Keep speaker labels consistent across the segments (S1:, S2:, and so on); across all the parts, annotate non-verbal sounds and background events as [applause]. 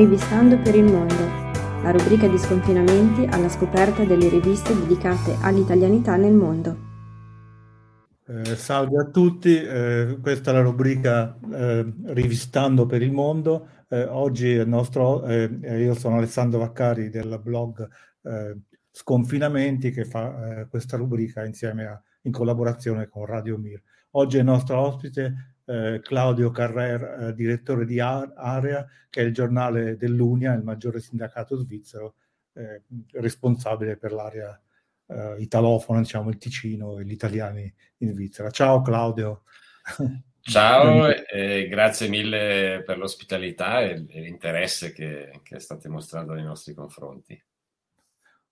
S1: Rivistando per il mondo, la rubrica di sconfinamenti alla scoperta delle riviste dedicate all'italianità nel mondo.
S2: Eh, salve a tutti, eh, questa è la rubrica eh, Rivistando per il mondo. Eh, oggi il nostro, eh, io sono Alessandro Vaccari del blog eh, Sconfinamenti che fa questa rubrica insieme a, in collaborazione con Radio Mir. Oggi il nostro ospite eh, Claudio Carrer, eh, direttore di Area, che è il giornale dell'Unia, il maggiore sindacato svizzero, eh, responsabile per l'area eh, italofona, diciamo il Ticino e gli italiani in Svizzera. Ciao Claudio.
S3: Ciao e grazie mille per l'ospitalità e, l'interesse che, che state mostrando nei nostri confronti.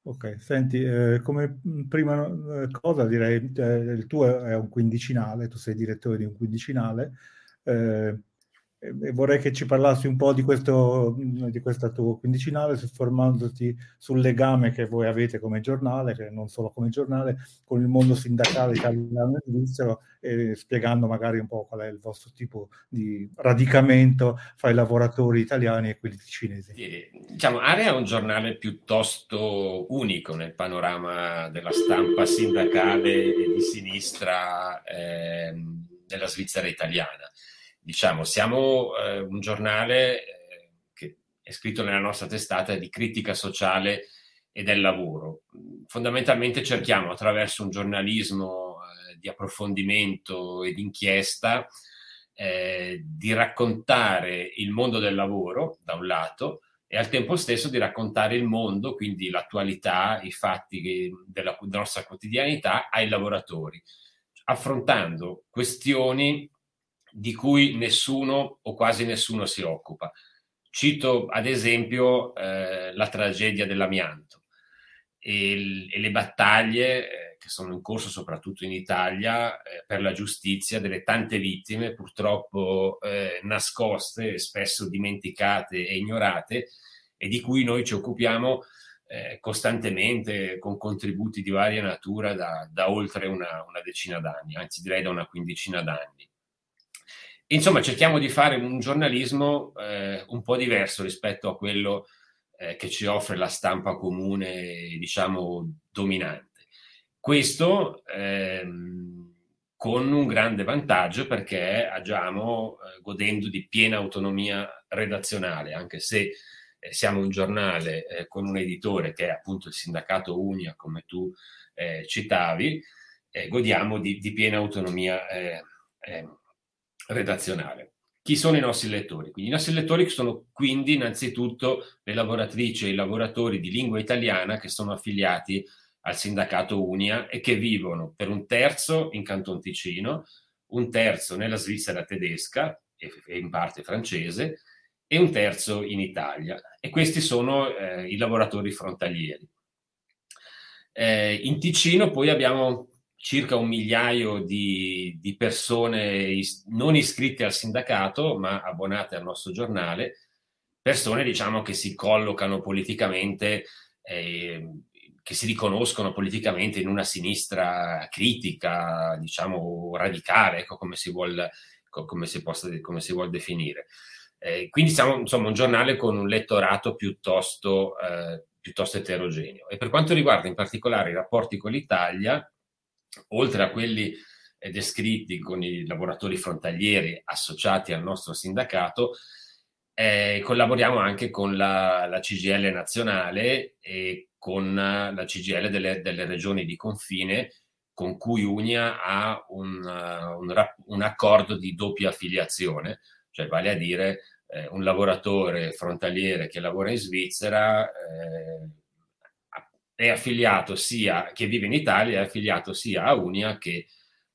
S2: Ok, senti, eh, come prima eh, cosa direi, eh, il tuo è un quindicinale, tu sei direttore di un quindicinale, eh, e vorrei che ci parlassi un po' di questo, di questo tuo quindicinale, soffermandoti sul legame che voi avete come giornale, che non solo come giornale, con il mondo sindacale italiano e svizzero e spiegando magari un po' qual è il vostro tipo di radicamento fra i lavoratori italiani e quelli cinesi.
S3: Diciamo, Area è un giornale piuttosto unico nel panorama della stampa sindacale e di sinistra eh, della Svizzera italiana diciamo, siamo eh, un giornale eh, che è scritto nella nostra testata di critica sociale e del lavoro. Fondamentalmente cerchiamo attraverso un giornalismo eh, di approfondimento e di inchiesta eh, di raccontare il mondo del lavoro, da un lato, e al tempo stesso di raccontare il mondo, quindi l'attualità, i fatti della, della nostra quotidianità ai lavoratori, affrontando questioni di cui nessuno o quasi nessuno si occupa. Cito ad esempio eh, la tragedia dell'amianto e, e le battaglie eh, che sono in corso soprattutto in Italia eh, per la giustizia delle tante vittime purtroppo eh, nascoste, spesso dimenticate e ignorate e di cui noi ci occupiamo eh, costantemente con contributi di varia natura da, da oltre una, una decina d'anni, anzi direi da una quindicina d'anni. Insomma, cerchiamo di fare un giornalismo eh, un po' diverso rispetto a quello eh, che ci offre la stampa comune, diciamo, dominante. Questo ehm, con un grande vantaggio perché agiamo eh, godendo di piena autonomia redazionale, anche se eh, siamo un giornale eh, con un editore che è appunto il sindacato Unia, come tu eh, citavi, godiamo di, di, piena autonomia redazionale. Chi sono i nostri lettori? Quindi, I nostri lettori sono quindi innanzitutto le lavoratrici e i lavoratori di lingua italiana che sono affiliati al sindacato Unia e che vivono per un terzo in Canton Ticino, un terzo nella Svizzera tedesca e in parte francese e un terzo in Italia. E questi sono eh, i lavoratori frontalieri. Eh, in Ticino poi abbiamo circa un migliaio di, di, persone is- non iscritte al sindacato, ma abbonate al nostro giornale, persone diciamo che si collocano politicamente, eh, che si riconoscono politicamente in una sinistra critica, diciamo radicale, ecco come si vuole, come si possa, come si vuol definire. Eh, quindi siamo insomma un giornale con un lettorato piuttosto, eh, piuttosto eterogeneo. E per quanto riguarda in particolare i rapporti con l'Italia, oltre a quelli eh, descritti con i lavoratori frontalieri associati al nostro sindacato, eh, collaboriamo anche con la, la, CGL nazionale e con la CGL delle, delle regioni di confine con cui Unia ha un, uh, un, un, accordo di doppia affiliazione, cioè vale a dire eh, un lavoratore frontaliere che lavora in Svizzera eh, è affiliato sia, che vive in Italia, è affiliato sia a Unia che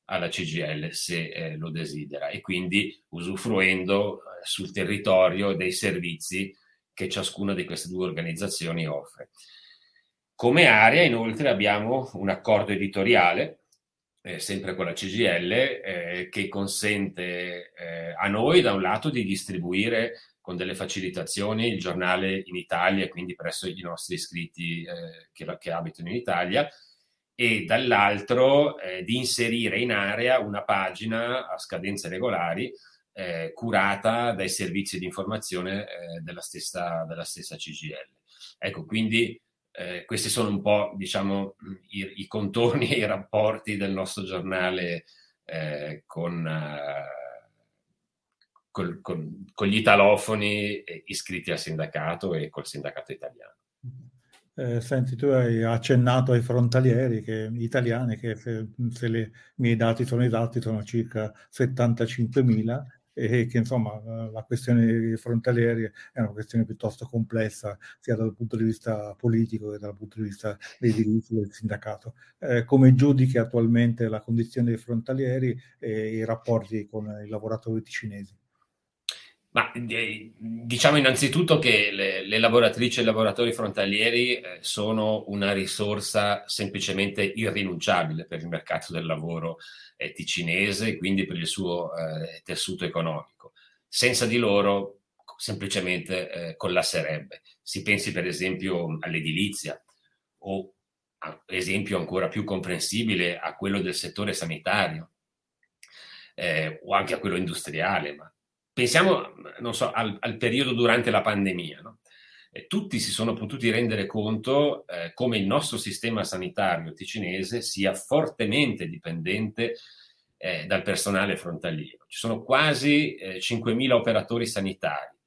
S3: alla CGL se eh, lo desidera e quindi usufruendo eh, sul territorio dei servizi che ciascuna di queste due organizzazioni offre. Come area inoltre abbiamo un accordo editoriale, eh, sempre con la CGL, eh, che consente eh, a noi da un lato di distribuire con delle facilitazioni il giornale in Italia, quindi presso i nostri iscritti eh, che, che, abitano in Italia, e dall'altro eh, di inserire in area una pagina a scadenze regolari eh, curata dai servizi di informazione eh, della, stessa, della, stessa, CGL. Ecco, quindi eh, questi sono un po', diciamo, i, i, contorni e [laughs] i rapporti del nostro giornale eh, con, col, con, con, gli italofoni iscritti al sindacato e col sindacato italiano.
S2: Eh, senti, tu hai accennato ai frontalieri che, italiani che se, se i miei dati sono esatti sono circa 75.000 e che insomma la questione dei frontalieri è una questione piuttosto complessa sia dal punto di vista politico che dal punto di vista dei diritti del sindacato. Eh, come giudichi attualmente la condizione dei frontalieri e i rapporti con i lavoratori ticinesi?
S3: Ma eh, diciamo innanzitutto che le, le, lavoratrici e i lavoratori frontalieri eh, sono una risorsa semplicemente irrinunciabile per il mercato del lavoro eh, ticinese e quindi per il suo eh, tessuto economico. Senza di loro semplicemente eh, collasserebbe. Si pensi per esempio all'edilizia o esempio ancora più comprensibile a quello del settore sanitario eh, o anche a quello industriale, ma pensiamo, so, al, al periodo durante la pandemia, no? tutti si sono potuti rendere conto eh, come il nostro sistema sanitario ticinese sia fortemente dipendente eh, dal personale frontaliero. Ci sono quasi eh, 5.000 operatori sanitari,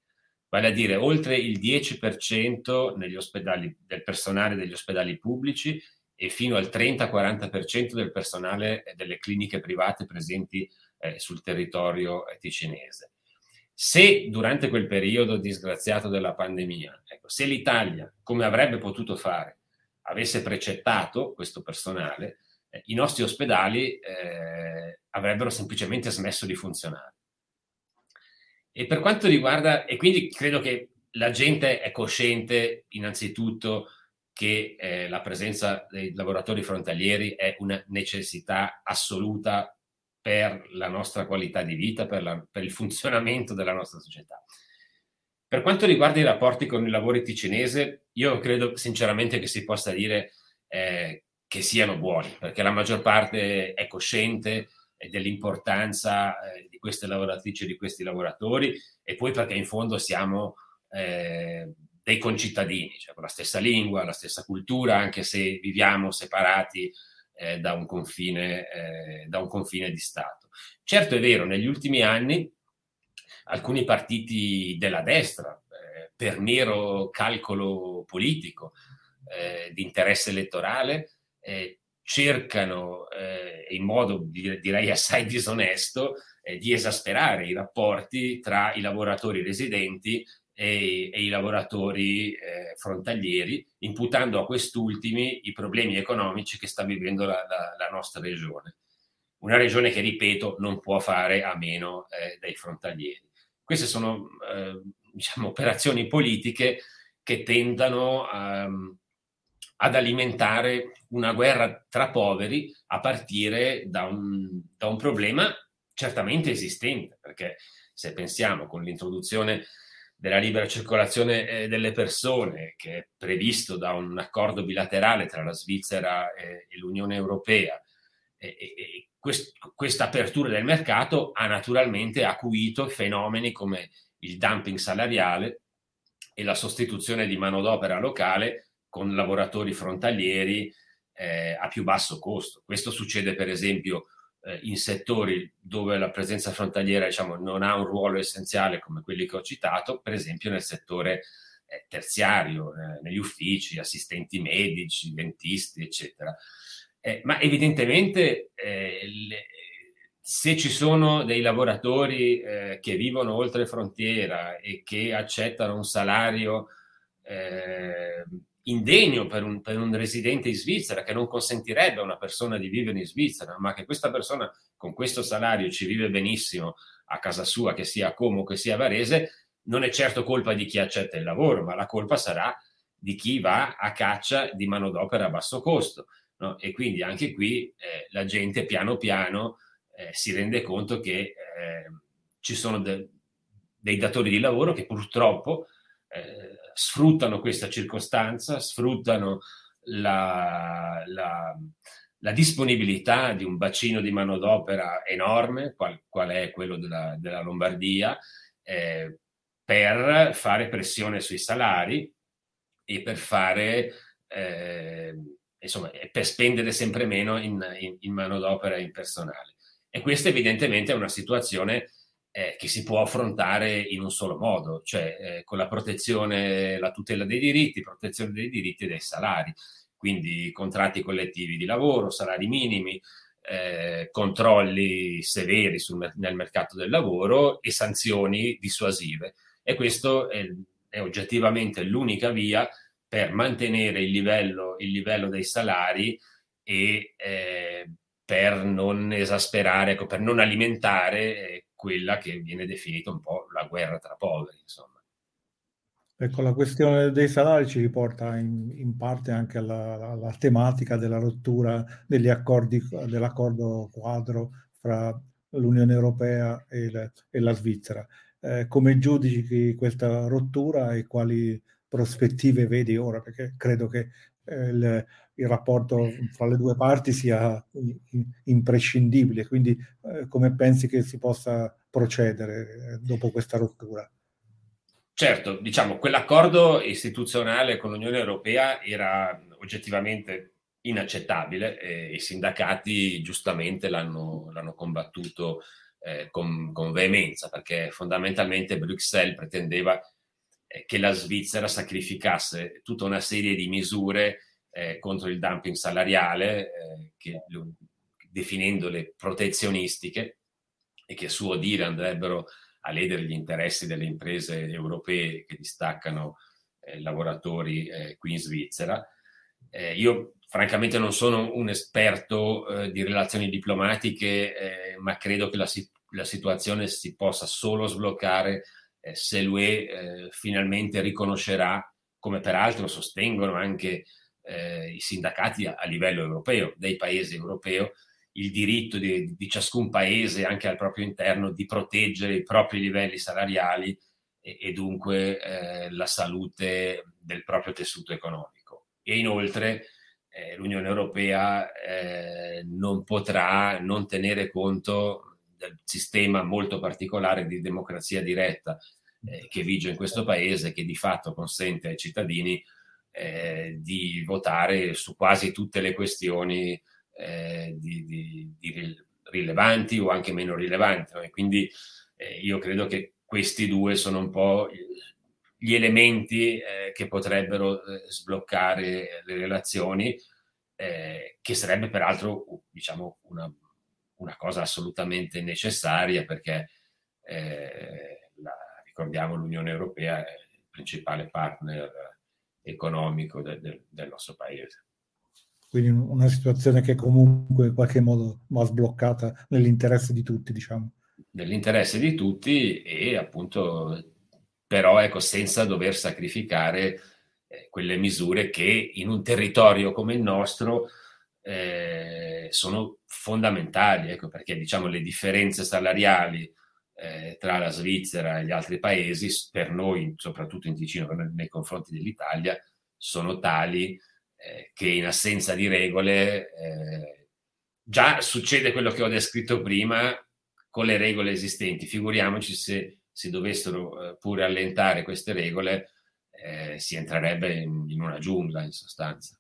S3: vale a dire oltre il 10% negli ospedali, del personale degli ospedali pubblici e fino al 30-40% del personale delle cliniche private presenti eh, sul territorio eh, ticinese. Se durante quel periodo disgraziato della pandemia, ecco, se l'Italia, come avrebbe potuto fare, avesse precettato questo personale, eh, i nostri ospedali eh, avrebbero semplicemente smesso di funzionare. E per quanto riguarda, e quindi credo che la gente è cosciente innanzitutto che eh, la presenza dei lavoratori frontalieri è una necessità assoluta per la nostra qualità di vita, per, la, per, il funzionamento della nostra società. Per quanto riguarda i rapporti con il lavoro ticinese, io credo sinceramente che si possa dire eh, che siano buoni, perché la maggior parte è cosciente dell'importanza eh, di queste lavoratrici e di questi lavoratori e poi perché in fondo siamo eh, dei concittadini, cioè con la stessa lingua, la stessa cultura, anche se viviamo separati eh, da, un confine, eh, da un confine di Stato. Certo è vero, negli ultimi anni alcuni partiti della destra, eh, per mero calcolo politico, eh, di interesse elettorale, eh, cercano eh, in modo direi assai disonesto di esasperare i rapporti tra i lavoratori residenti e, e i lavoratori eh, frontalieri, imputando a quest'ultimi i problemi economici che sta vivendo la, la, la nostra regione. Una regione che, ripeto, non può fare a meno eh, dei frontalieri. Queste sono eh, diciamo, operazioni politiche che tendano a, ehm, ad alimentare una guerra tra poveri a partire da un, da un problema certamente esistente, perché se pensiamo con l'introduzione della libera circolazione eh, delle persone, che è previsto da un accordo bilaterale tra la Svizzera e, l'Unione Europea, e, e quest, questa apertura del mercato ha naturalmente acuito fenomeni come il dumping salariale e la sostituzione di manodopera locale con lavoratori frontalieri eh, a più basso costo. Questo succede per esempio eh, in settori dove la presenza frontaliera diciamo, non ha un ruolo essenziale come quelli che ho citato, per esempio nel settore eh, terziario, eh, negli uffici, assistenti medici, dentisti, eccetera. Eh, ma evidentemente eh, le, se ci sono dei lavoratori eh, che vivono oltre frontiera e che accettano un salario indegno per un, per un, residente in Svizzera, che non consentirebbe a una persona di vivere in Svizzera, ma che questa persona con questo salario ci vive benissimo a casa sua, che sia a Como, che sia a Varese, non è certo colpa di chi accetta il lavoro, ma la colpa sarà di chi va a caccia di manodopera a basso costo. No? E quindi anche qui eh, la gente piano piano eh, si rende conto che eh, ci sono de- dei datori di lavoro che purtroppo eh, sfruttano questa circostanza, sfruttano la, la, la disponibilità di un bacino di manodopera enorme, qual, qual è quello della, della Lombardia, eh, per fare pressione sui salari e per fare eh, insomma, per spendere sempre meno in, in, in manodopera e in personale. E questa evidentemente è una situazione eh, che si può affrontare in un solo modo, cioè eh, con la protezione, la tutela dei diritti, protezione dei diritti e dei salari, quindi contratti collettivi di lavoro, salari minimi, eh, controlli severi sul, nel mercato del lavoro e sanzioni dissuasive. E questo è, è oggettivamente l'unica via per mantenere il livello, il livello dei salari e eh, per non esasperare, ecco, per non alimentare eh, quella che viene definita un po' la guerra tra poveri. Insomma.
S2: Ecco, la questione dei salari ci riporta in, in parte anche alla, alla, tematica della rottura degli accordi, dell'accordo quadro fra l'Unione Europea e, le, e la Svizzera. Eh, come giudici questa rottura e quali prospettive vedi ora? Perché credo che eh, il, il, rapporto fra le due parti sia imprescindibile, quindi eh, come pensi che si possa procedere eh, dopo questa rottura?
S3: Certo, diciamo, quell'accordo istituzionale con l'Unione Europea era oggettivamente inaccettabile e i sindacati giustamente l'hanno, l'hanno combattuto eh, con, con, veemenza perché fondamentalmente Bruxelles pretendeva eh, che la Svizzera sacrificasse tutta una serie di misure eh, contro il dumping salariale, eh, che, definendole protezionistiche e che a suo dire andrebbero a ledere gli interessi delle imprese europee che distaccano eh, lavoratori eh, qui in Svizzera. Eh, io francamente non sono un esperto eh, di relazioni diplomatiche, ma credo che la, la, situazione si possa solo sbloccare eh, se l'UE eh, finalmente riconoscerà, come peraltro sostengono anche eh, i sindacati a, a, livello europeo, dei paesi europei, il diritto di, di, ciascun paese, anche al proprio interno, di proteggere i propri livelli salariali e, e dunque eh, la salute del proprio tessuto economico. E inoltre eh, l'Unione Europea eh, non potrà non tenere conto del sistema molto particolare di democrazia diretta eh, che vige in questo paese, che di fatto consente ai cittadini eh, di votare su quasi tutte le questioni eh, di, di, di rilevanti o anche meno rilevanti. No? Quindi eh, io credo che questi due sono un po' gli elementi eh, che potrebbero eh, sbloccare le relazioni, che sarebbe peraltro diciamo, una, una cosa assolutamente necessaria perché eh, la, ricordiamo l'Unione Europea è il principale partner economico de, de, del nostro paese.
S2: Quindi una situazione che comunque in qualche modo va sbloccata nell'interesse di tutti, diciamo.
S3: Nell'interesse di tutti e appunto però ecco senza dover sacrificare eh, quelle misure che in un territorio come il nostro eh, sono fondamentali, ecco, perché diciamo le differenze salariali eh, tra la Svizzera e gli altri paesi, per noi, soprattutto in Ticino, nei confronti dell'Italia, sono tali eh, che in assenza di regole eh, già succede quello che ho descritto prima con le regole esistenti. Figuriamoci se si dovessero eh, pure allentare queste regole, eh, si entrerebbe in, in una giungla in sostanza.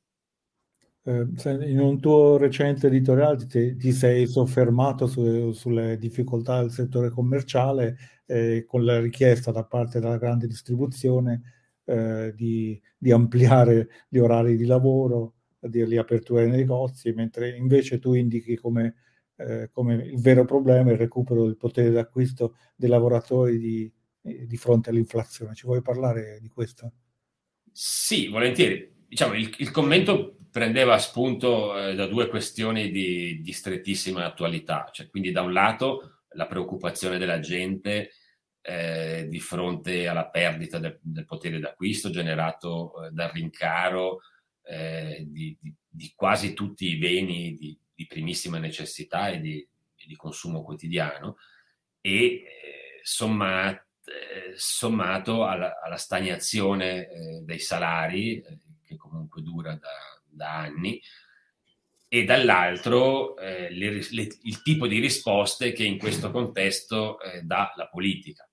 S2: Eh, in un tuo recente editoriale ti, ti sei soffermato su, sulle difficoltà del settore commerciale eh, con la richiesta da parte della grande distribuzione eh, di, di, ampliare gli orari di lavoro, di riapertura dei negozi, mentre invece tu indichi come, eh, come, il vero problema il recupero del potere d'acquisto dei lavoratori di, di fronte all'inflazione. Ci vuoi parlare di questo?
S3: Sì, volentieri. Diciamo, il, il commento prendeva spunto eh, da due questioni di, di strettissima attualità, cioè, quindi da un lato la preoccupazione della gente eh, di fronte alla perdita del, del potere d'acquisto generato eh, dal rincaro eh, di, di, di, quasi tutti i beni di, primissima necessità e di, consumo quotidiano e eh, sommato, eh, sommato alla, alla stagnazione dei salari che comunque dura da da anni e dall'altro eh, le, le, il tipo di risposte che in questo contesto eh, dà la politica.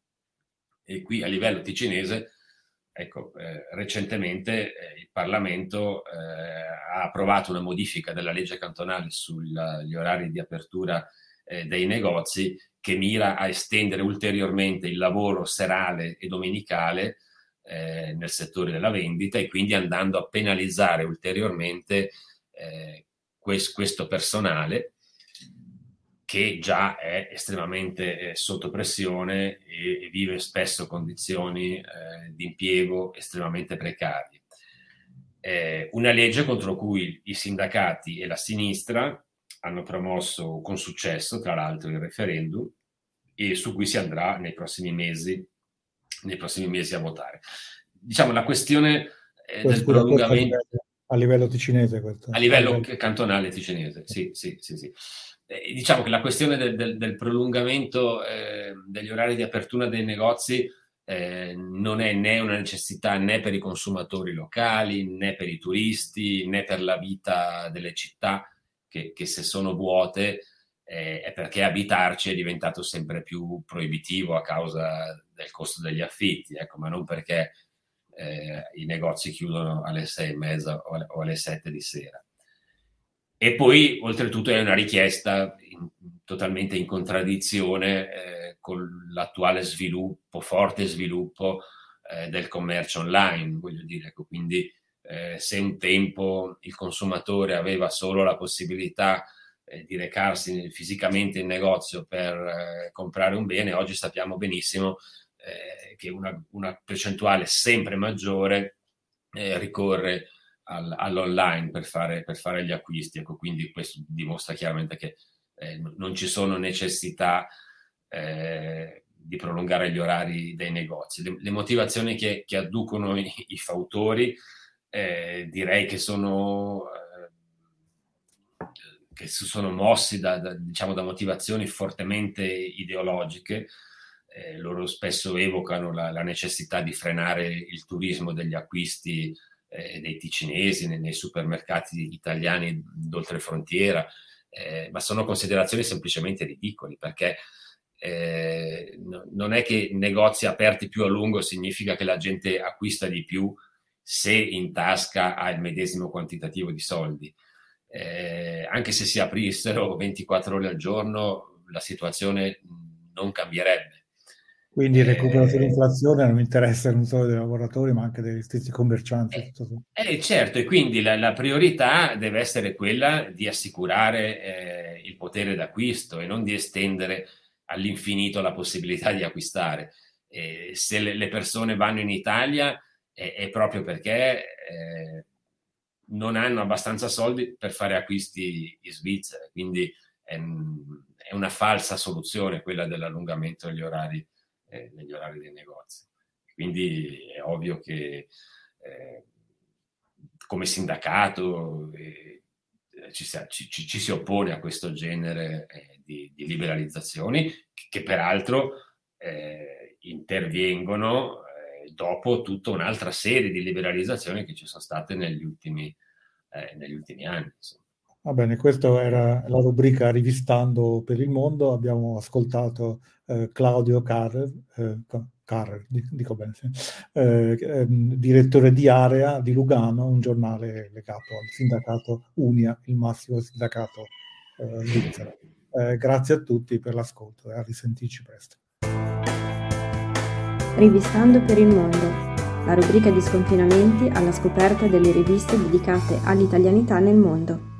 S3: E qui a livello ticinese, ecco, eh, recentemente eh, il Parlamento eh, ha approvato una modifica della legge cantonale sugli orari di apertura eh, dei negozi che mira a estendere ulteriormente il lavoro serale e domenicale nel settore della vendita e quindi andando a penalizzare ulteriormente eh, questo personale che già è estremamente eh, sotto pressione e, e, vive spesso condizioni eh, di impiego estremamente precarie. Eh, una legge contro cui i sindacati e la sinistra hanno promosso con successo, tra l'altro, il referendum e su cui si andrà nei prossimi mesi, nei prossimi mesi a votare. Diciamo la questione eh, del prolungamento
S2: a livello ticinese questo.
S3: A livello cantonale ticinese, sì, sì, sì. sì. Eh, diciamo che la questione del, del, del prolungamento eh, degli orari di apertura dei negozi eh, non è né una necessità né per i consumatori locali, né per i turisti, né per la vita delle città, che, che se sono vuote è perché abitarci è diventato sempre più proibitivo a causa del costo degli affitti, ecco, ma non perché eh, i negozi chiudono alle sei e mezza o alle, o alle sette di sera. E poi, oltretutto, è una richiesta in, totalmente in contraddizione eh, con l'attuale sviluppo, forte sviluppo eh, del commercio online. Voglio dire, ecco, quindi eh, se un tempo il consumatore aveva solo la possibilità eh, di recarsi fisicamente in negozio per eh, comprare un bene, oggi sappiamo benissimo eh, che una, una, percentuale sempre maggiore eh, ricorre al, all'online per fare, per fare, gli acquisti. Ecco, quindi questo dimostra chiaramente che eh, non ci sono necessità eh, di prolungare gli orari dei negozi. Le, le motivazioni che, che, adducono i, i fautori eh, direi che sono eh, che sono mossi da, da, diciamo, da motivazioni fortemente ideologiche, eh, loro spesso evocano la, la, necessità di frenare il turismo degli acquisti eh, dei ticinesi nei, nei, supermercati italiani d'oltrefrontiera, eh, ma sono considerazioni semplicemente ridicoli perché eh, no, non è che negozi aperti più a lungo significa che la gente acquista di più se in tasca ha il medesimo quantitativo di soldi. Eh, anche se si aprissero [laughs] 24 ore al giorno, la situazione non cambierebbe
S2: quindi il recupero sull'inflazione non interessa non solo dei lavoratori, ma anche degli stessi commercianti.
S3: Eh, eh, certo, e quindi la, la, priorità deve essere quella di assicurare eh, il potere d'acquisto e non di estendere all'infinito la possibilità di acquistare. Eh, se le, le, persone vanno in Italia è proprio perché eh, non hanno abbastanza soldi per fare acquisti in Svizzera, quindi è, è una falsa soluzione quella dell'allungamento degli orari eh, negli orari dei negozi. Quindi è ovvio che eh, come sindacato eh, ci, si, ci, ci, si, oppone a questo genere eh, di, di, liberalizzazioni che, che peraltro eh, intervengono dopo tutta un'altra serie di liberalizzazioni che ci sono state negli ultimi, negli ultimi anni. Insomma.
S2: Va bene, questa era la rubrica Rivistando per il mondo. Abbiamo ascoltato eh, Claudio Carrer, eh, Carrer dico bene, sì, eh, ehm, direttore di Area di Lugano, un giornale legato al sindacato Unia, il massimo sindacato eh, svizzero. Eh, grazie a tutti per l'ascolto e a risentirci presto.
S1: Rivistando per il mondo, la rubrica di sconfinamenti alla scoperta delle riviste dedicate all'italianità nel mondo.